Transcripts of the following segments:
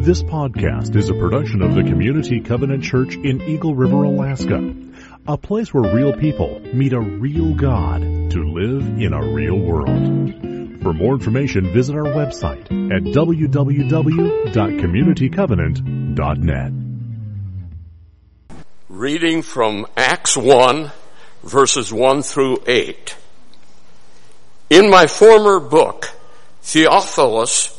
This podcast is a production of the Community Covenant Church in Eagle River, Alaska. A place where real people meet a real God to live in a real world. For more information, visit our website at www.communitycovenant.net. Reading from Acts 1, verses 1 through 8. In my former book, Theophilus,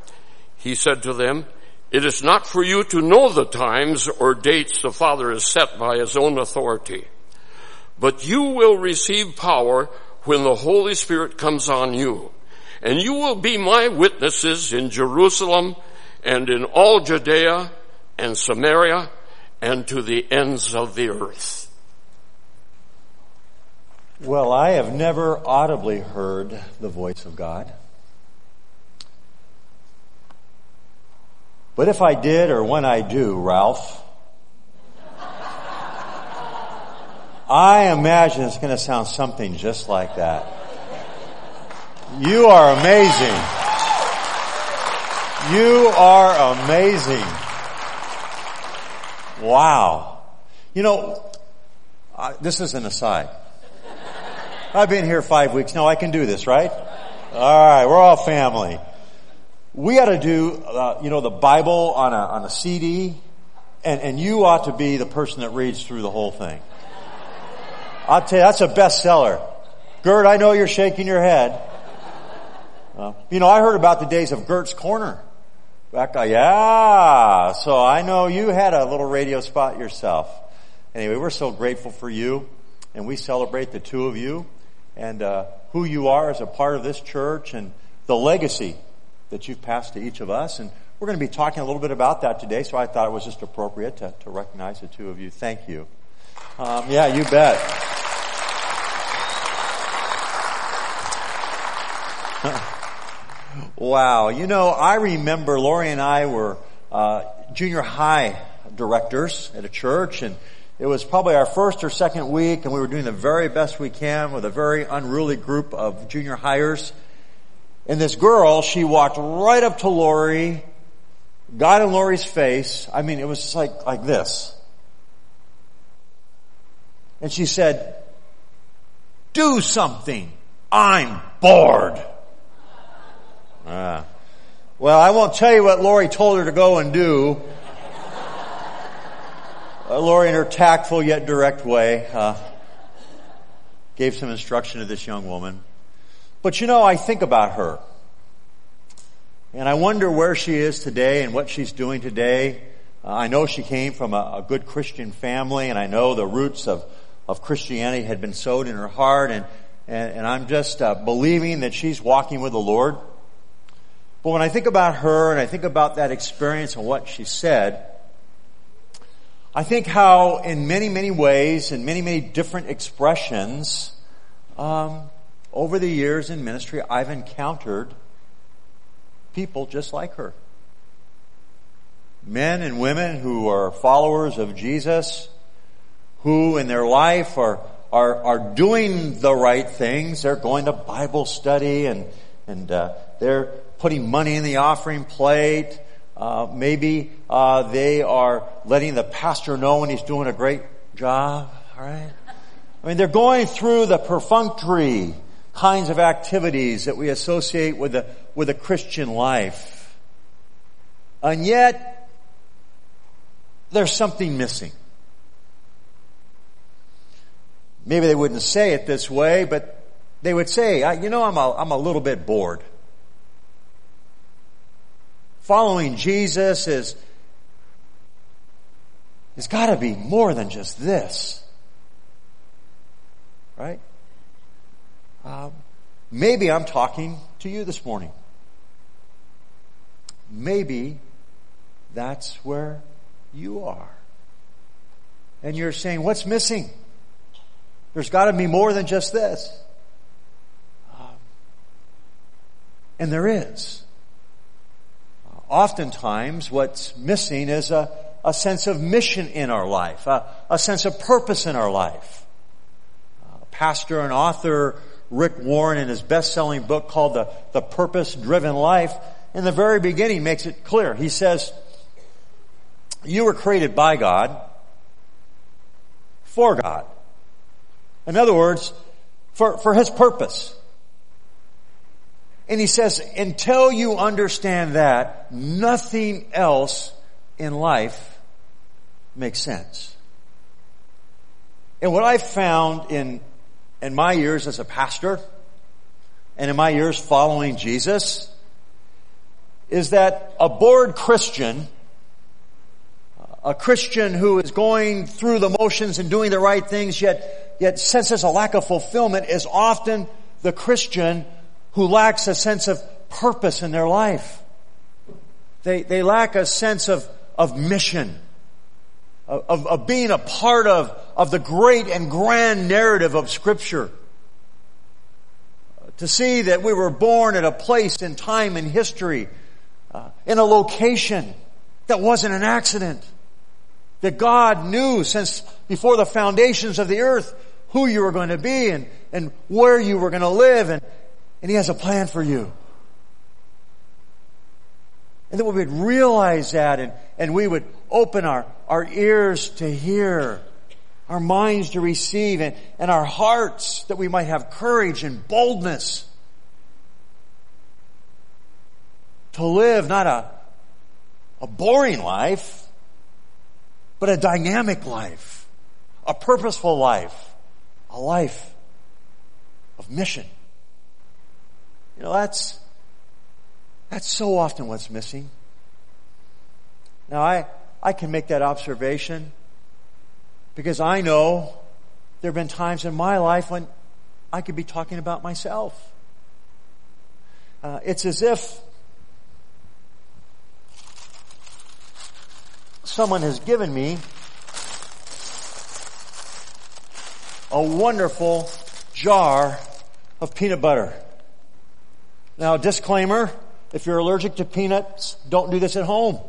He said to them, it is not for you to know the times or dates the Father has set by his own authority, but you will receive power when the Holy Spirit comes on you, and you will be my witnesses in Jerusalem and in all Judea and Samaria and to the ends of the earth. Well, I have never audibly heard the voice of God. But if I did or when I do, Ralph, I imagine it's going to sound something just like that. You are amazing. You are amazing. Wow. You know, uh, this is an aside. I've been here five weeks. No, I can do this, right? All right, we're all family. We ought to do, uh, you know, the Bible on a, on a CD, and, and you ought to be the person that reads through the whole thing. I'll tell you, that's a bestseller. Gert, I know you're shaking your head. Uh, you know, I heard about the days of Gert's Corner. Back, uh, yeah, so I know you had a little radio spot yourself. Anyway, we're so grateful for you, and we celebrate the two of you, and uh, who you are as a part of this church, and the legacy that you've passed to each of us. And we're going to be talking a little bit about that today, so I thought it was just appropriate to, to recognize the two of you. Thank you. Um, yeah, you bet. wow. You know, I remember Lori and I were uh, junior high directors at a church, and it was probably our first or second week, and we were doing the very best we can with a very unruly group of junior highers. And this girl, she walked right up to Lori, got in Lori's face. I mean, it was like, like this. And she said, do something. I'm bored. Ah. Well, I won't tell you what Lori told her to go and do. Uh, Lori, in her tactful yet direct way, uh, gave some instruction to this young woman. But you know, I think about her. And I wonder where she is today and what she's doing today. Uh, I know she came from a, a, good Christian family and I know the roots of, of Christianity had been sowed in her heart and, and, and I'm just uh, believing that she's walking with the Lord. But when I think about her and I think about that experience and what she said, I think how in many, many ways, in many, many different expressions, um, over the years in ministry, I've encountered people just like her. Men and women who are followers of Jesus, who in their life are, are, are doing the right things. They're going to Bible study and, and, uh, they're putting money in the offering plate. Uh, maybe, uh, they are letting the pastor know when he's doing a great job. All right. I mean, they're going through the perfunctory kinds of activities that we associate with the, with a Christian life. And yet, there's something missing. Maybe they wouldn't say it this way, but they would say, you know, I'm a, I'm a little bit bored. Following Jesus is, has got to be more than just this. Right? Um, maybe I'm talking to you this morning. Maybe that's where you are. And you're saying, what's missing? There's got to be more than just this. Um, and there is. Oftentimes, what's missing is a, a sense of mission in our life, a, a sense of purpose in our life. Uh, pastor and author Rick Warren in his best-selling book called The, the Purpose-Driven Life, in the very beginning makes it clear. He says, you were created by God, for God. In other words, for, for His purpose. And he says, until you understand that, nothing else in life makes sense. And what I've found in, in my years as a pastor, and in my years following Jesus, is that a bored Christian, a Christian who is going through the motions and doing the right things yet, yet senses a lack of fulfillment is often the Christian who lacks a sense of purpose in their life. They, they lack a sense of, of mission, of, of being a part of, of the great and grand narrative of scripture. To see that we were born at a place in time in history, uh, in a location that wasn't an accident. That God knew since before the foundations of the earth who you were going to be and, and where you were going to live and, and He has a plan for you. And that we would realize that and, and we would open our, our ears to hear, our minds to receive, and, and our hearts that we might have courage and boldness to live not a, a boring life, but a dynamic life, a purposeful life, a life of mission. You know, that's, that's so often what's missing. Now I, I can make that observation because I know there have been times in my life when I could be talking about myself. Uh, it's as if someone has given me a wonderful jar of peanut butter. Now, disclaimer, if you're allergic to peanuts, don't do this at home.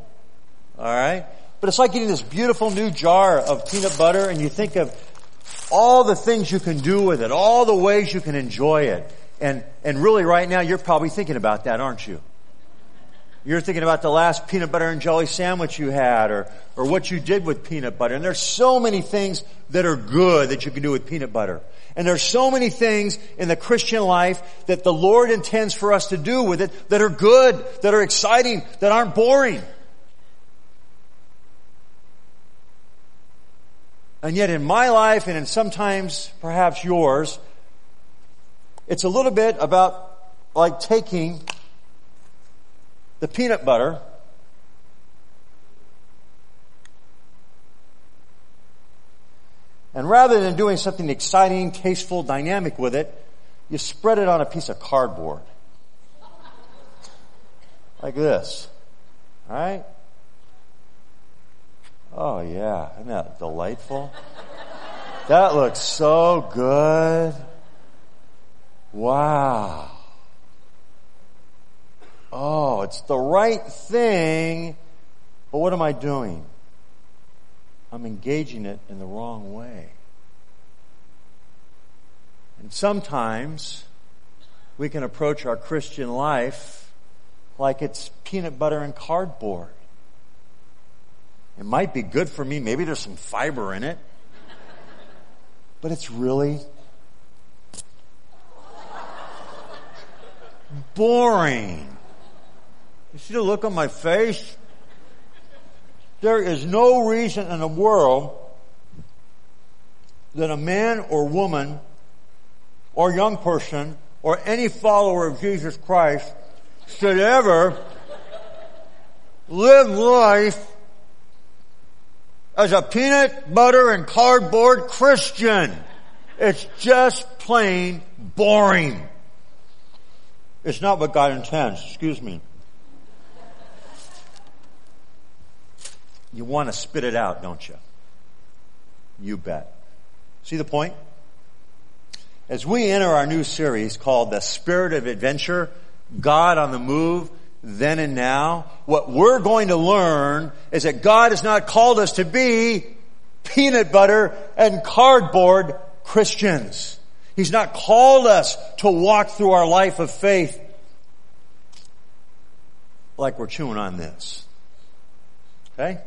Alright? But it's like getting this beautiful new jar of peanut butter and you think of all the things you can do with it, all the ways you can enjoy it. And, and really right now you're probably thinking about that, aren't you? You're thinking about the last peanut butter and jelly sandwich you had or, or what you did with peanut butter. And there's so many things that are good that you can do with peanut butter. And there's so many things in the Christian life that the Lord intends for us to do with it that are good, that are exciting, that aren't boring. And yet in my life and in sometimes perhaps yours, it's a little bit about like taking the peanut butter and rather than doing something exciting, tasteful, dynamic with it, you spread it on a piece of cardboard. Like this. Alright? Oh yeah, isn't that delightful? That looks so good. Wow. Oh, it's the right thing, but what am I doing? I'm engaging it in the wrong way. And sometimes we can approach our Christian life like it's peanut butter and cardboard. It might be good for me. Maybe there's some fiber in it. But it's really boring. You see the look on my face? There is no reason in the world that a man or woman or young person or any follower of Jesus Christ should ever live life as a peanut butter and cardboard Christian. It's just plain boring. It's not what God intends. Excuse me. You want to spit it out, don't you? You bet. See the point? As we enter our new series called The Spirit of Adventure, God on the Move, Then and Now, what we're going to learn is that God has not called us to be peanut butter and cardboard Christians. He's not called us to walk through our life of faith like we're chewing on this. Okay?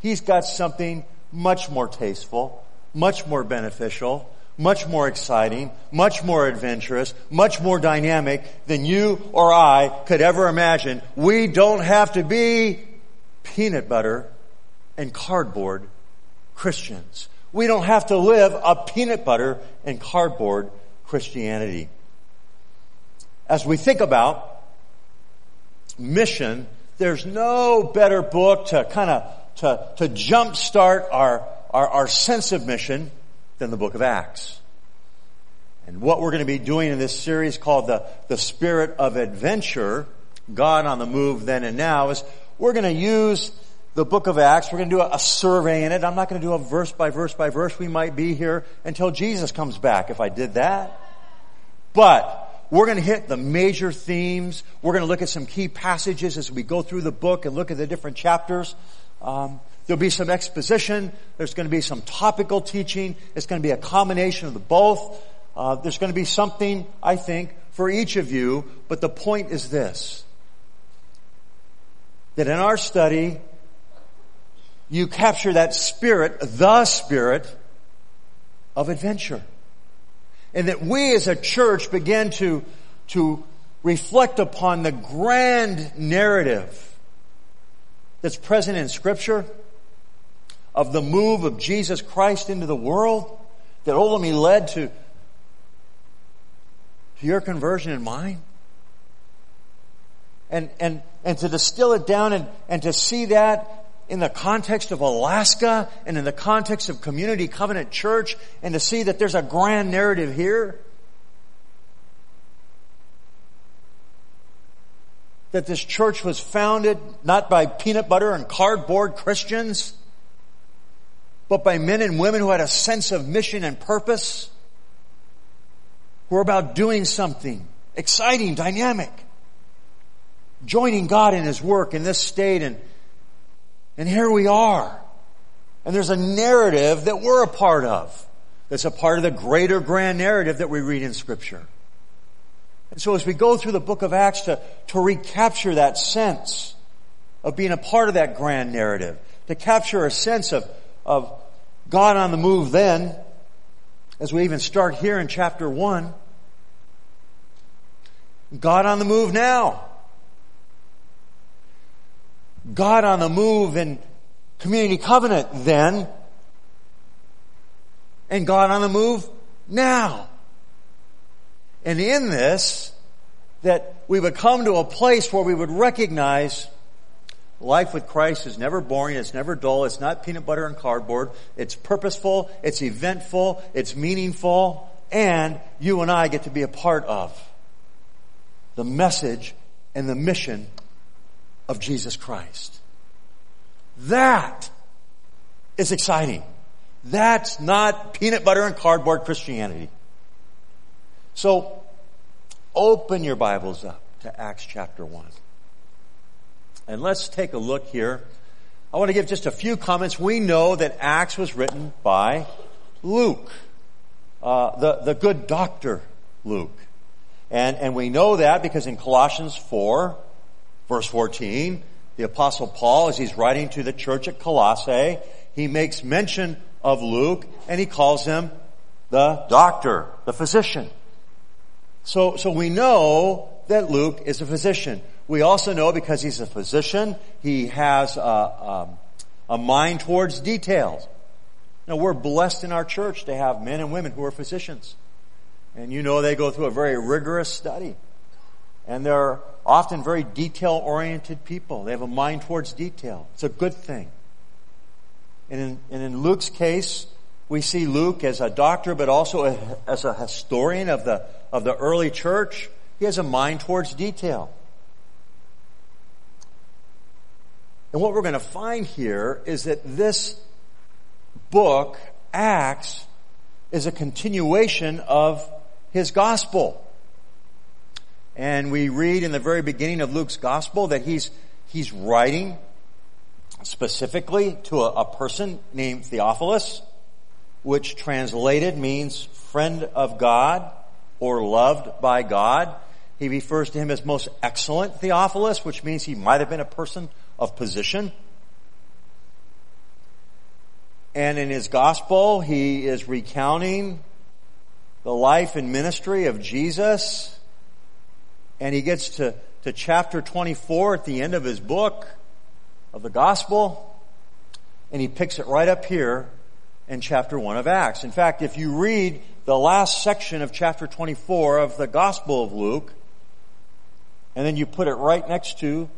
He's got something much more tasteful, much more beneficial, much more exciting, much more adventurous, much more dynamic than you or I could ever imagine. We don't have to be peanut butter and cardboard Christians. We don't have to live a peanut butter and cardboard Christianity. As we think about mission, there's no better book to kind of to, to jumpstart our, our, our sense of mission than the book of Acts. And what we're going to be doing in this series called the, the Spirit of Adventure, God on the Move Then and Now, is we're going to use the book of Acts. We're going to do a, a survey in it. I'm not going to do a verse by verse by verse. We might be here until Jesus comes back if I did that. But we're going to hit the major themes. We're going to look at some key passages as we go through the book and look at the different chapters. Um, there'll be some exposition. There's going to be some topical teaching. It's going to be a combination of the both. Uh, there's going to be something, I think, for each of you. But the point is this: that in our study, you capture that spirit, the spirit of adventure, and that we as a church begin to to reflect upon the grand narrative that's present in scripture of the move of Jesus Christ into the world that ultimately led to, to your conversion and mine? And, and, and to distill it down and, and to see that in the context of Alaska and in the context of Community Covenant Church and to see that there's a grand narrative here that this church was founded not by peanut butter and cardboard Christians, but by men and women who had a sense of mission and purpose, who were about doing something exciting, dynamic, joining God in His work in this state and, and here we are. And there's a narrative that we're a part of. That's a part of the greater grand narrative that we read in scripture. And so as we go through the book of Acts to, to recapture that sense of being a part of that grand narrative, to capture a sense of, of God on the move then, as we even start here in chapter one, God on the move now. God on the move in community covenant then, and God on the move now. And in this, that we would come to a place where we would recognize life with Christ is never boring, it's never dull, it's not peanut butter and cardboard, it's purposeful, it's eventful, it's meaningful, and you and I get to be a part of the message and the mission of Jesus Christ. That is exciting. That's not peanut butter and cardboard Christianity. So, open your Bibles up to Acts chapter 1. And let's take a look here. I want to give just a few comments. We know that Acts was written by Luke, uh, the, the good doctor Luke. And, and we know that because in Colossians 4, verse 14, the apostle Paul, as he's writing to the church at Colossae, he makes mention of Luke and he calls him the doctor, the physician. So, so we know that Luke is a physician. We also know because he's a physician, he has a, um, a mind towards details. Now we're blessed in our church to have men and women who are physicians. And you know they go through a very rigorous study. And they're often very detail oriented people. They have a mind towards detail. It's a good thing. And in, and in Luke's case, we see Luke as a doctor, but also a, as a historian of the, of the early church. He has a mind towards detail. And what we're going to find here is that this book, Acts, is a continuation of his gospel. And we read in the very beginning of Luke's gospel that he's, he's writing specifically to a, a person named Theophilus, which translated means friend of God or loved by God. He refers to him as most excellent Theophilus, which means he might have been a person of position. And in his gospel, he is recounting the life and ministry of Jesus. And he gets to, to chapter 24 at the end of his book of the gospel. And he picks it right up here in chapter 1 of Acts. In fact, if you read the last section of chapter 24 of the gospel of Luke, and then you put it right next to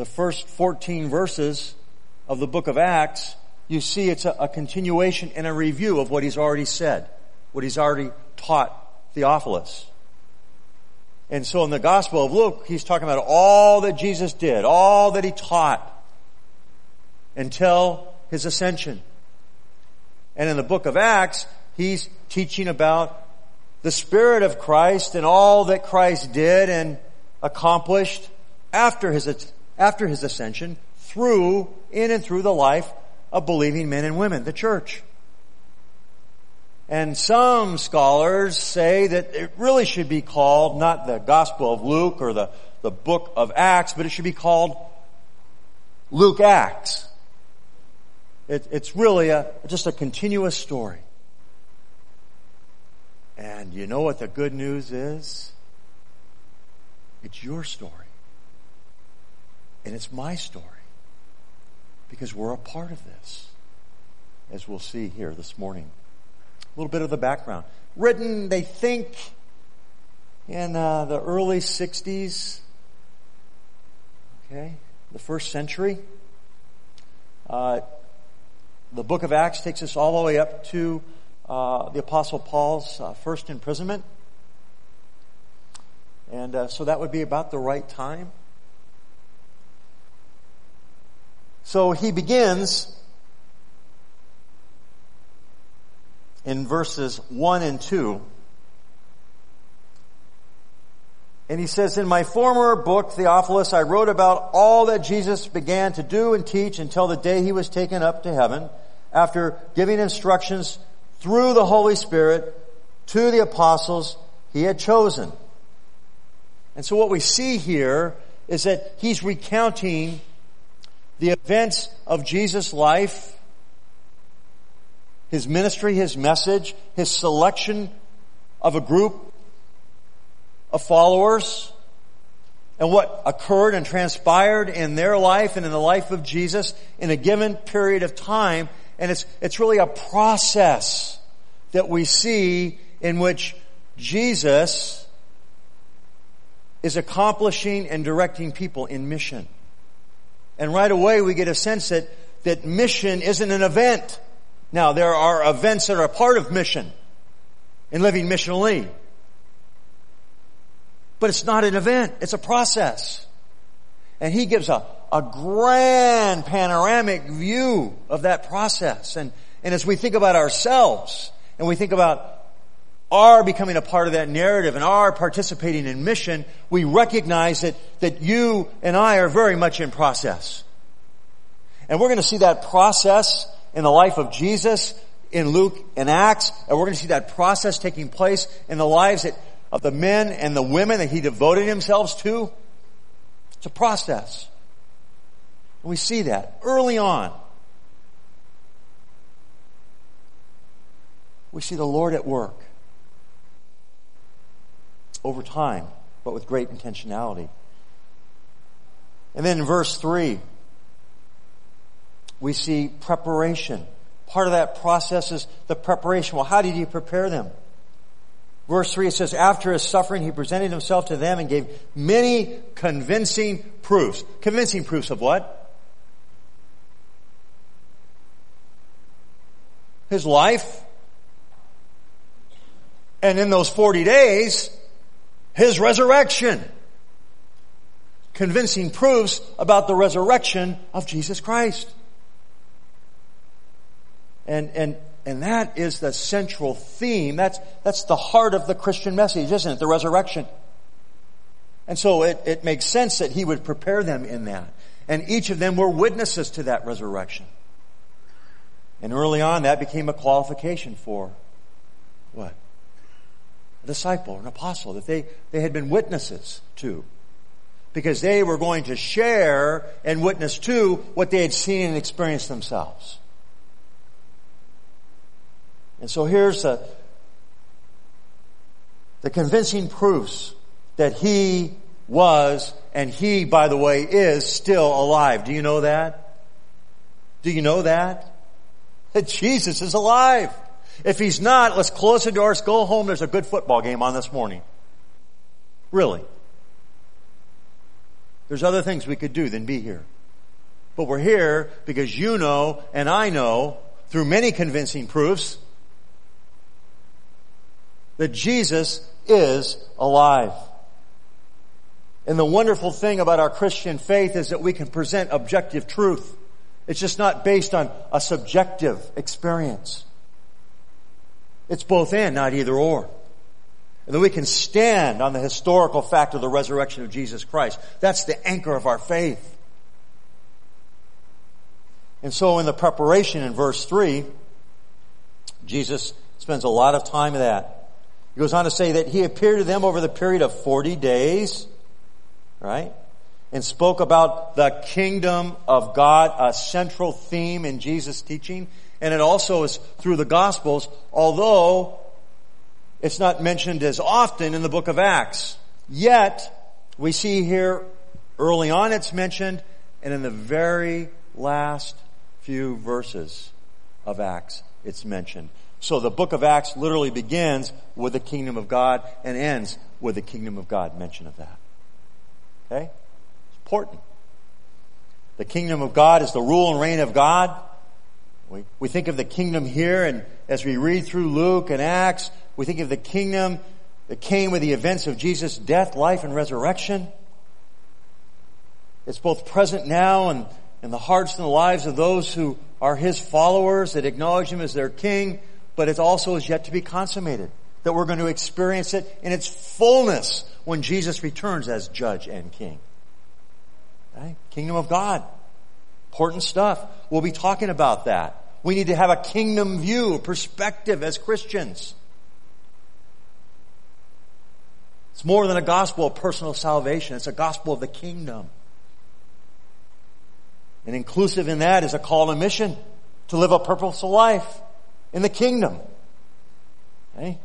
the first 14 verses of the book of Acts, you see it's a, a continuation and a review of what he's already said, what he's already taught Theophilus. And so in the Gospel of Luke, he's talking about all that Jesus did, all that he taught until his ascension. And in the book of Acts, he's teaching about the Spirit of Christ and all that Christ did and accomplished after his, after his ascension through, in and through the life of believing men and women, the church. And some scholars say that it really should be called not the Gospel of Luke or the, the book of Acts, but it should be called Luke Acts. It, it's really a, just a continuous story. And you know what the good news is? It's your story. And it's my story because we're a part of this, as we'll see here this morning. A little bit of the background. Written, they think, in uh, the early 60s, okay, the first century. Uh, the book of Acts takes us all the way up to uh, the Apostle Paul's uh, first imprisonment. And uh, so that would be about the right time. So he begins in verses 1 and 2. And he says, In my former book, Theophilus, I wrote about all that Jesus began to do and teach until the day he was taken up to heaven, after giving instructions through the Holy Spirit to the apostles he had chosen. And so what we see here is that he's recounting the events of Jesus' life, his ministry, his message, his selection of a group of followers, and what occurred and transpired in their life and in the life of Jesus in a given period of time. And it's, it's really a process that we see in which Jesus is accomplishing and directing people in mission. And right away we get a sense that, that mission isn't an event. Now there are events that are part of mission in living missionally. But it's not an event, it's a process. And he gives a, a grand panoramic view of that process. And, and as we think about ourselves and we think about are becoming a part of that narrative and are participating in mission, we recognize that, that you and I are very much in process. And we're going to see that process in the life of Jesus in Luke and Acts, and we're going to see that process taking place in the lives that, of the men and the women that he devoted himself to. It's a process. And we see that early on. We see the Lord at work over time, but with great intentionality. And then in verse 3, we see preparation. Part of that process is the preparation. Well, how did he prepare them? Verse 3 it says, After his suffering, he presented himself to them and gave many convincing proofs. Convincing proofs of what? His life. And in those 40 days, his resurrection. Convincing proofs about the resurrection of Jesus Christ. And, and, and that is the central theme. That's, that's the heart of the Christian message, isn't it? The resurrection. And so it, it makes sense that he would prepare them in that. And each of them were witnesses to that resurrection. And early on, that became a qualification for disciple, an apostle, that they, they had been witnesses to. Because they were going to share and witness to what they had seen and experienced themselves. And so here's the, the convincing proofs that he was, and he, by the way, is still alive. Do you know that? Do you know that? That Jesus is alive. If he's not, let's close the doors, go home. There's a good football game on this morning. Really. There's other things we could do than be here. But we're here because you know and I know through many convincing proofs that Jesus is alive. And the wonderful thing about our Christian faith is that we can present objective truth. It's just not based on a subjective experience. It's both and, not either or. And that we can stand on the historical fact of the resurrection of Jesus Christ. That's the anchor of our faith. And so in the preparation in verse 3, Jesus spends a lot of time in that. He goes on to say that he appeared to them over the period of 40 days, right? And spoke about the kingdom of God, a central theme in Jesus' teaching. And it also is through the Gospels, although it's not mentioned as often in the book of Acts. Yet, we see here early on it's mentioned, and in the very last few verses of Acts, it's mentioned. So the book of Acts literally begins with the kingdom of God and ends with the kingdom of God mention of that. Okay? It's important. The kingdom of God is the rule and reign of God. We, we think of the kingdom here and as we read through Luke and Acts, we think of the kingdom that came with the events of Jesus' death, life, and resurrection. It's both present now and in the hearts and the lives of those who are His followers that acknowledge Him as their King but it also is yet to be consummated. That we're going to experience it in its fullness when Jesus returns as judge and king. Right? Kingdom of God. Important stuff. We'll be talking about that. We need to have a kingdom view, perspective as Christians. It's more than a gospel of personal salvation. It's a gospel of the kingdom. And inclusive in that is a call to mission to live a purposeful life in the kingdom. Okay?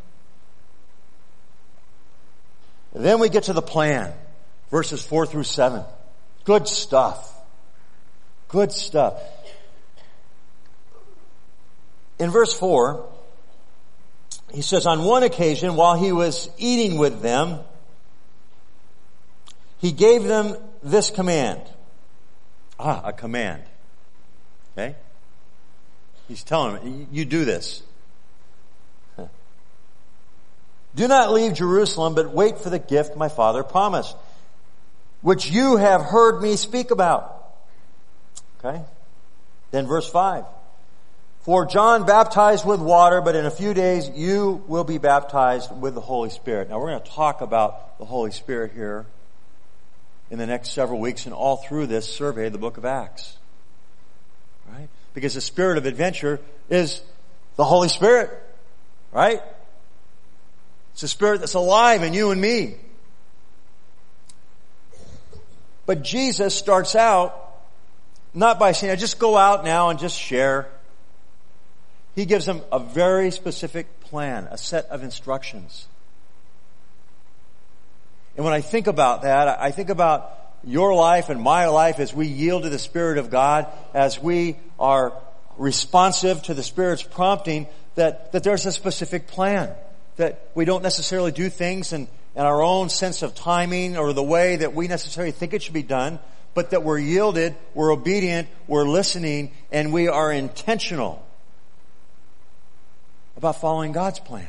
then we get to the plan. Verses 4 through 7. Good stuff. Good stuff. In verse 4, he says, on one occasion while he was eating with them, he gave them this command. Ah, a command. Okay? He's telling them, you do this. Do not leave Jerusalem, but wait for the gift my father promised, which you have heard me speak about. Okay? Then verse 5. For John baptized with water, but in a few days you will be baptized with the Holy Spirit. Now we're going to talk about the Holy Spirit here in the next several weeks and all through this survey of the book of Acts. Right? because the spirit of adventure is the Holy Spirit, right? It's a spirit that's alive in you and me. But Jesus starts out not by saying, "I just go out now and just share. He gives them a very specific plan, a set of instructions. And when I think about that, I think about your life and my life as we yield to the Spirit of God, as we are responsive to the Spirit's prompting, that, that there's a specific plan. That we don't necessarily do things in, in our own sense of timing or the way that we necessarily think it should be done, but that we're yielded, we're obedient, we're listening, and we are intentional about following God's plan.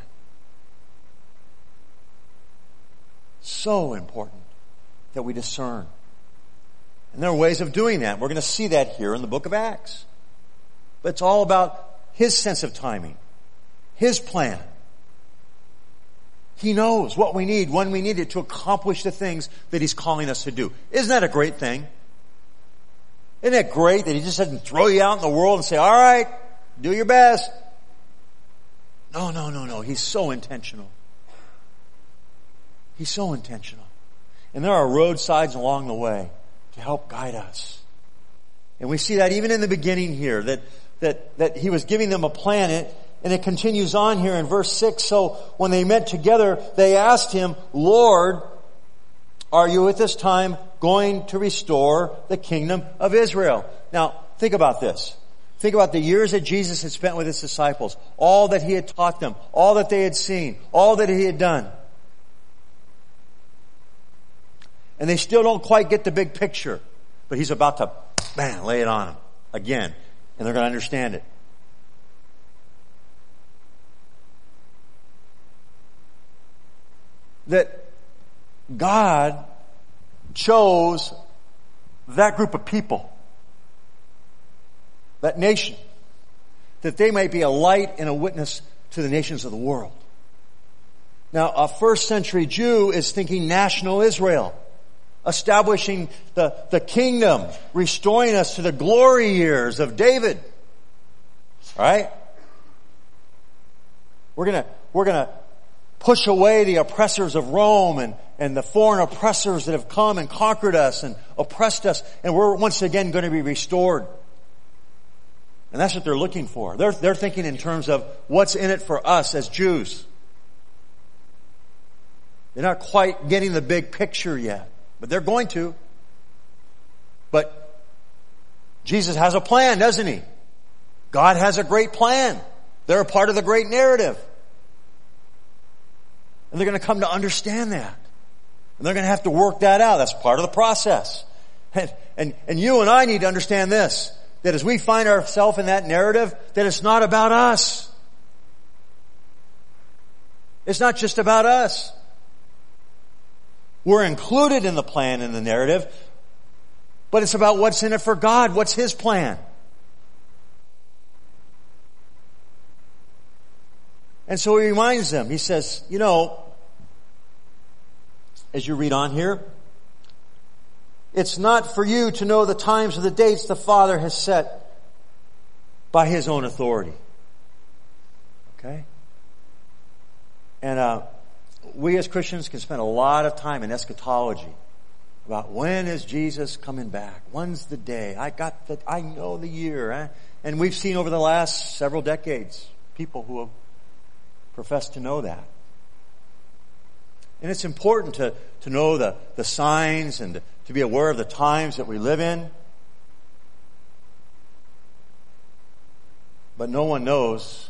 So important that we discern. And there are ways of doing that. We're going to see that here in the book of Acts. But it's all about His sense of timing, His plan. He knows what we need when we need it to accomplish the things that He's calling us to do. Isn't that a great thing? Isn't it great that He just doesn't throw you out in the world and say, all right, do your best. No, no, no, no. He's so intentional. He's so intentional. And there are roadsides along the way to help guide us. And we see that even in the beginning here, that, that, that he was giving them a plan. And, and it continues on here in verse 6. So when they met together, they asked him, Lord, are you at this time going to restore the kingdom of Israel? Now, think about this. Think about the years that Jesus had spent with his disciples, all that he had taught them, all that they had seen, all that he had done. and they still don't quite get the big picture. But he's about to, bam, lay it on them again, and they're going to understand it. That God chose that group of people, that nation, that they might be a light and a witness to the nations of the world. Now, a first century Jew is thinking national Israel establishing the, the kingdom, restoring us to the glory years of David. Right? We're gonna, we're gonna push away the oppressors of Rome and, and the foreign oppressors that have come and conquered us and oppressed us, and we're once again going to be restored. And that's what they're looking for. They're, they're thinking in terms of what's in it for us as Jews. They're not quite getting the big picture yet. But they're going to. But Jesus has a plan, doesn't he? God has a great plan. They're a part of the great narrative. And they're going to come to understand that. And they're going to have to work that out. That's part of the process. And, and, and you and I need to understand this. That as we find ourselves in that narrative, that it's not about us. It's not just about us. We're included in the plan in the narrative, but it's about what's in it for God. What's His plan? And so he reminds them, he says, you know, as you read on here, it's not for you to know the times or the dates the Father has set by His own authority. Okay? And, uh, we as Christians can spend a lot of time in eschatology about when is Jesus coming back? When's the day? I got the, I know the year. Eh? And we've seen over the last several decades people who have professed to know that. And it's important to, to know the, the signs and to, be aware of the times that we live in. But no one knows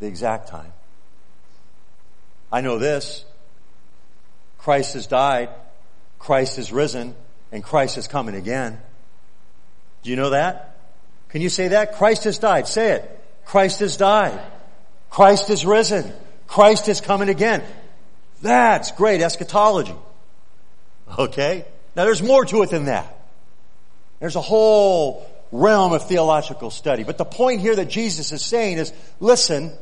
the exact time. I know this. Christ has died. Christ has risen and Christ is coming again. Do you know that? Can you say that? Christ has died. Say it. Christ has died. Christ is risen. Christ is coming again. That's great eschatology. Okay? Now there's more to it than that. There's a whole realm of theological study. But the point here that Jesus is saying is, listen,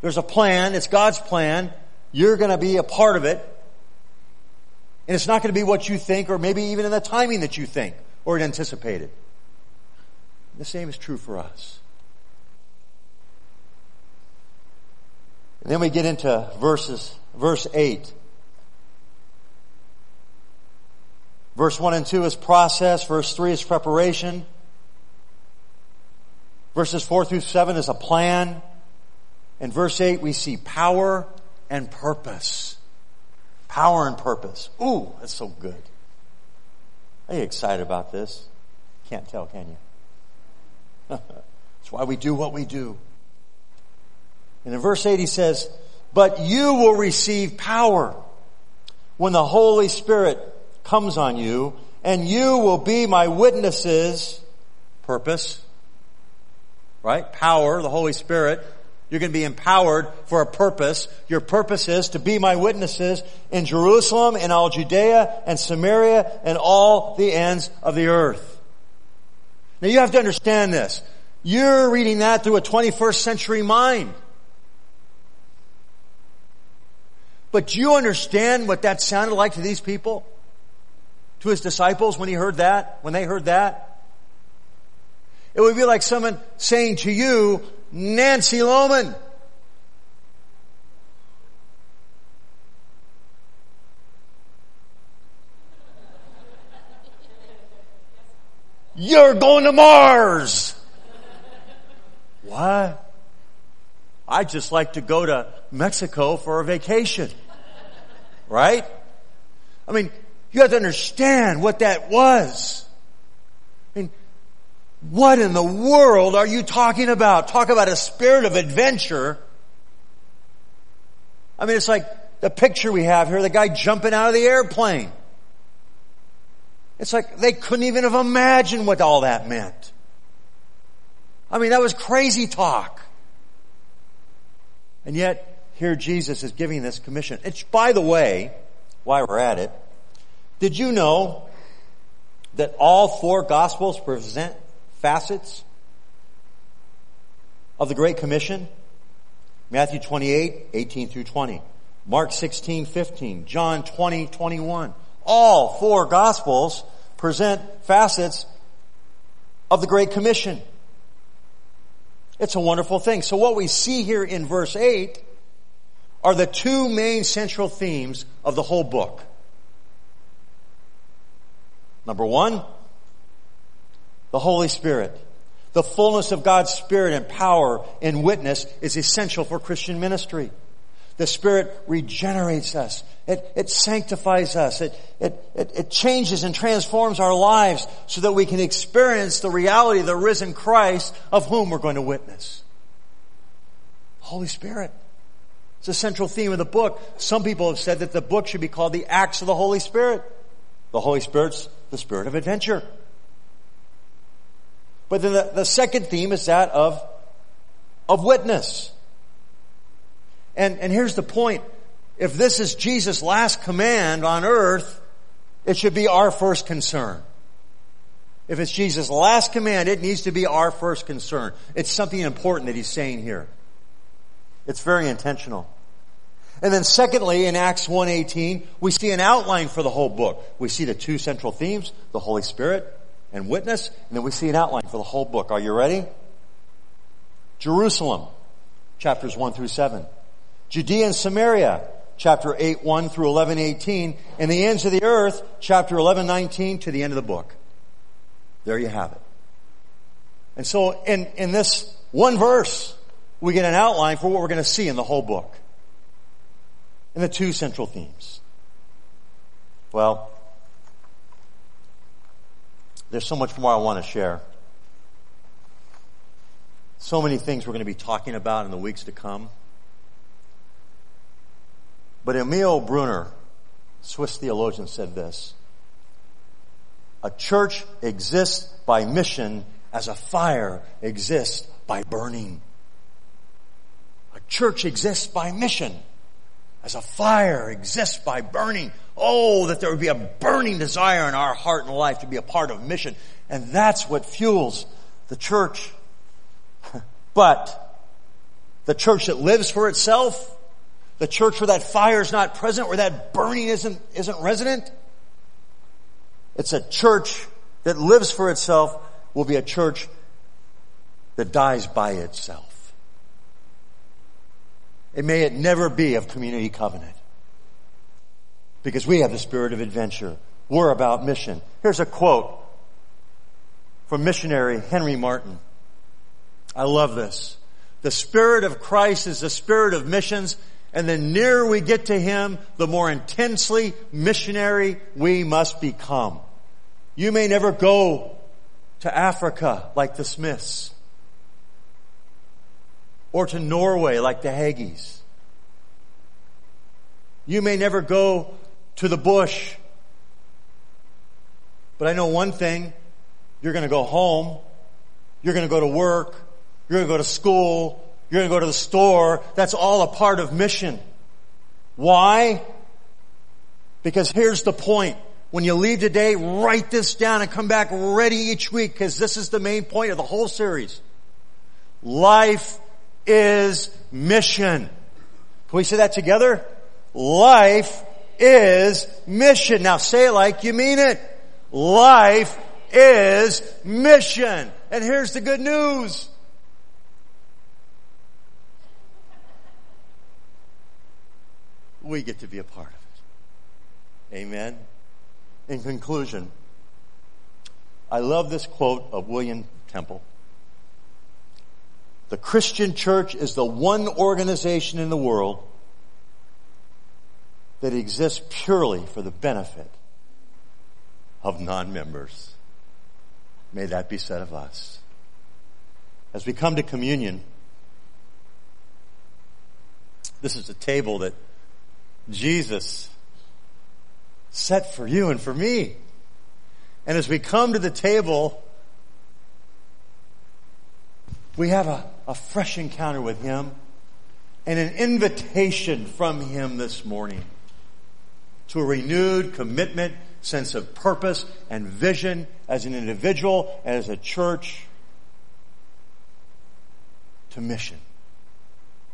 there's a plan. It's God's plan. You're going to be a part of it. And it's not going to be what you think or maybe even in the timing that you think or anticipated. The same is true for us. And then we get into verses, verse 8. Verse 1 and 2 is process. Verse 3 is preparation. Verses 4 through 7 is a plan. In verse 8, we see power and purpose. Power and purpose. Ooh, that's so good. Are you excited about this? Can't tell, can you? That's why we do what we do. And in verse 8 he says, but you will receive power when the Holy Spirit comes on you and you will be my witnesses. Purpose. Right? Power, the Holy Spirit. You're going to be empowered for a purpose. Your purpose is to be my witnesses in Jerusalem, in all Judea and Samaria and all the ends of the earth. Now you have to understand this. You're reading that through a 21st century mind. But do you understand what that sounded like to these people? To his disciples when he heard that? When they heard that? It would be like someone saying to you, Nancy Loman, You're going to Mars! what? I'd just like to go to Mexico for a vacation. Right? I mean, you have to understand what that was. I mean, what in the world are you talking about? Talk about a spirit of adventure. I mean, it's like the picture we have here, the guy jumping out of the airplane. It's like they couldn't even have imagined what all that meant. I mean, that was crazy talk. And yet, here Jesus is giving this commission. It's, by the way, while we're at it, did you know that all four gospels present facets of the Great Commission? Matthew 28, 18 through 20. Mark 16, 15. John 20, 21. All four gospels present facets of the Great Commission. It's a wonderful thing. So what we see here in verse 8 are the two main central themes of the whole book. Number one, the Holy Spirit. The fullness of God's Spirit and power and witness is essential for Christian ministry. The Spirit regenerates us. It, it sanctifies us. It, it, it, it changes and transforms our lives so that we can experience the reality of the risen Christ of whom we're going to witness. Holy Spirit. It's a central theme of the book. Some people have said that the book should be called the Acts of the Holy Spirit. The Holy Spirit's the spirit of adventure. But then the, the second theme is that of, of witness. And, and here's the point. If this is Jesus' last command on earth, it should be our first concern. If it's Jesus' last command, it needs to be our first concern. It's something important that he's saying here. It's very intentional. And then secondly, in Acts 1.18, we see an outline for the whole book. We see the two central themes, the Holy Spirit and witness, and then we see an outline for the whole book. Are you ready? Jerusalem, chapters 1 through 7. Judea and Samaria, chapter 8, 1 through 11, 18, and the ends of the earth, chapter 11, 19 to the end of the book. There you have it. And so in, in this one verse, we get an outline for what we're going to see in the whole book. And the two central themes. Well, there's so much more I want to share. So many things we're going to be talking about in the weeks to come. But Emil Brunner, Swiss theologian, said this. A church exists by mission as a fire exists by burning. A church exists by mission as a fire exists by burning. Oh, that there would be a burning desire in our heart and life to be a part of mission. And that's what fuels the church. but the church that lives for itself the church where that fire is not present, where that burning isn't, isn't resident. It's a church that lives for itself will be a church that dies by itself. And may it never be of community covenant. Because we have the spirit of adventure. We're about mission. Here's a quote from missionary Henry Martyn. I love this. The spirit of Christ is the spirit of missions and the nearer we get to Him, the more intensely missionary we must become. You may never go to Africa like the Smiths or to Norway like the Haggeys. You may never go to the bush. But I know one thing. You're going to go home. You're going to go to work. You're going to go to school. You're going to go to the store. That's all a part of mission. Why? Because here's the point. When you leave today, write this down and come back ready each week because this is the main point of the whole series. Life is mission. Can we say that together? Life is mission. Now say it like you mean it. Life is mission. And here's the good news. We get to be a part of it. Amen. In conclusion, I love this quote of William Temple. The Christian church is the one organization in the world that exists purely for the benefit of non-members. May that be said of us. As we come to communion, this is a table that Jesus set for you and for me. And as we come to the table, we have a, a fresh encounter with Him and an invitation from Him this morning to a renewed commitment, sense of purpose and vision as an individual as a church to mission,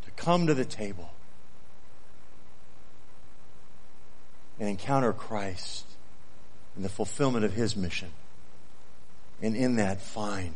to come to the table and encounter Christ in the fulfillment of His mission. And in that find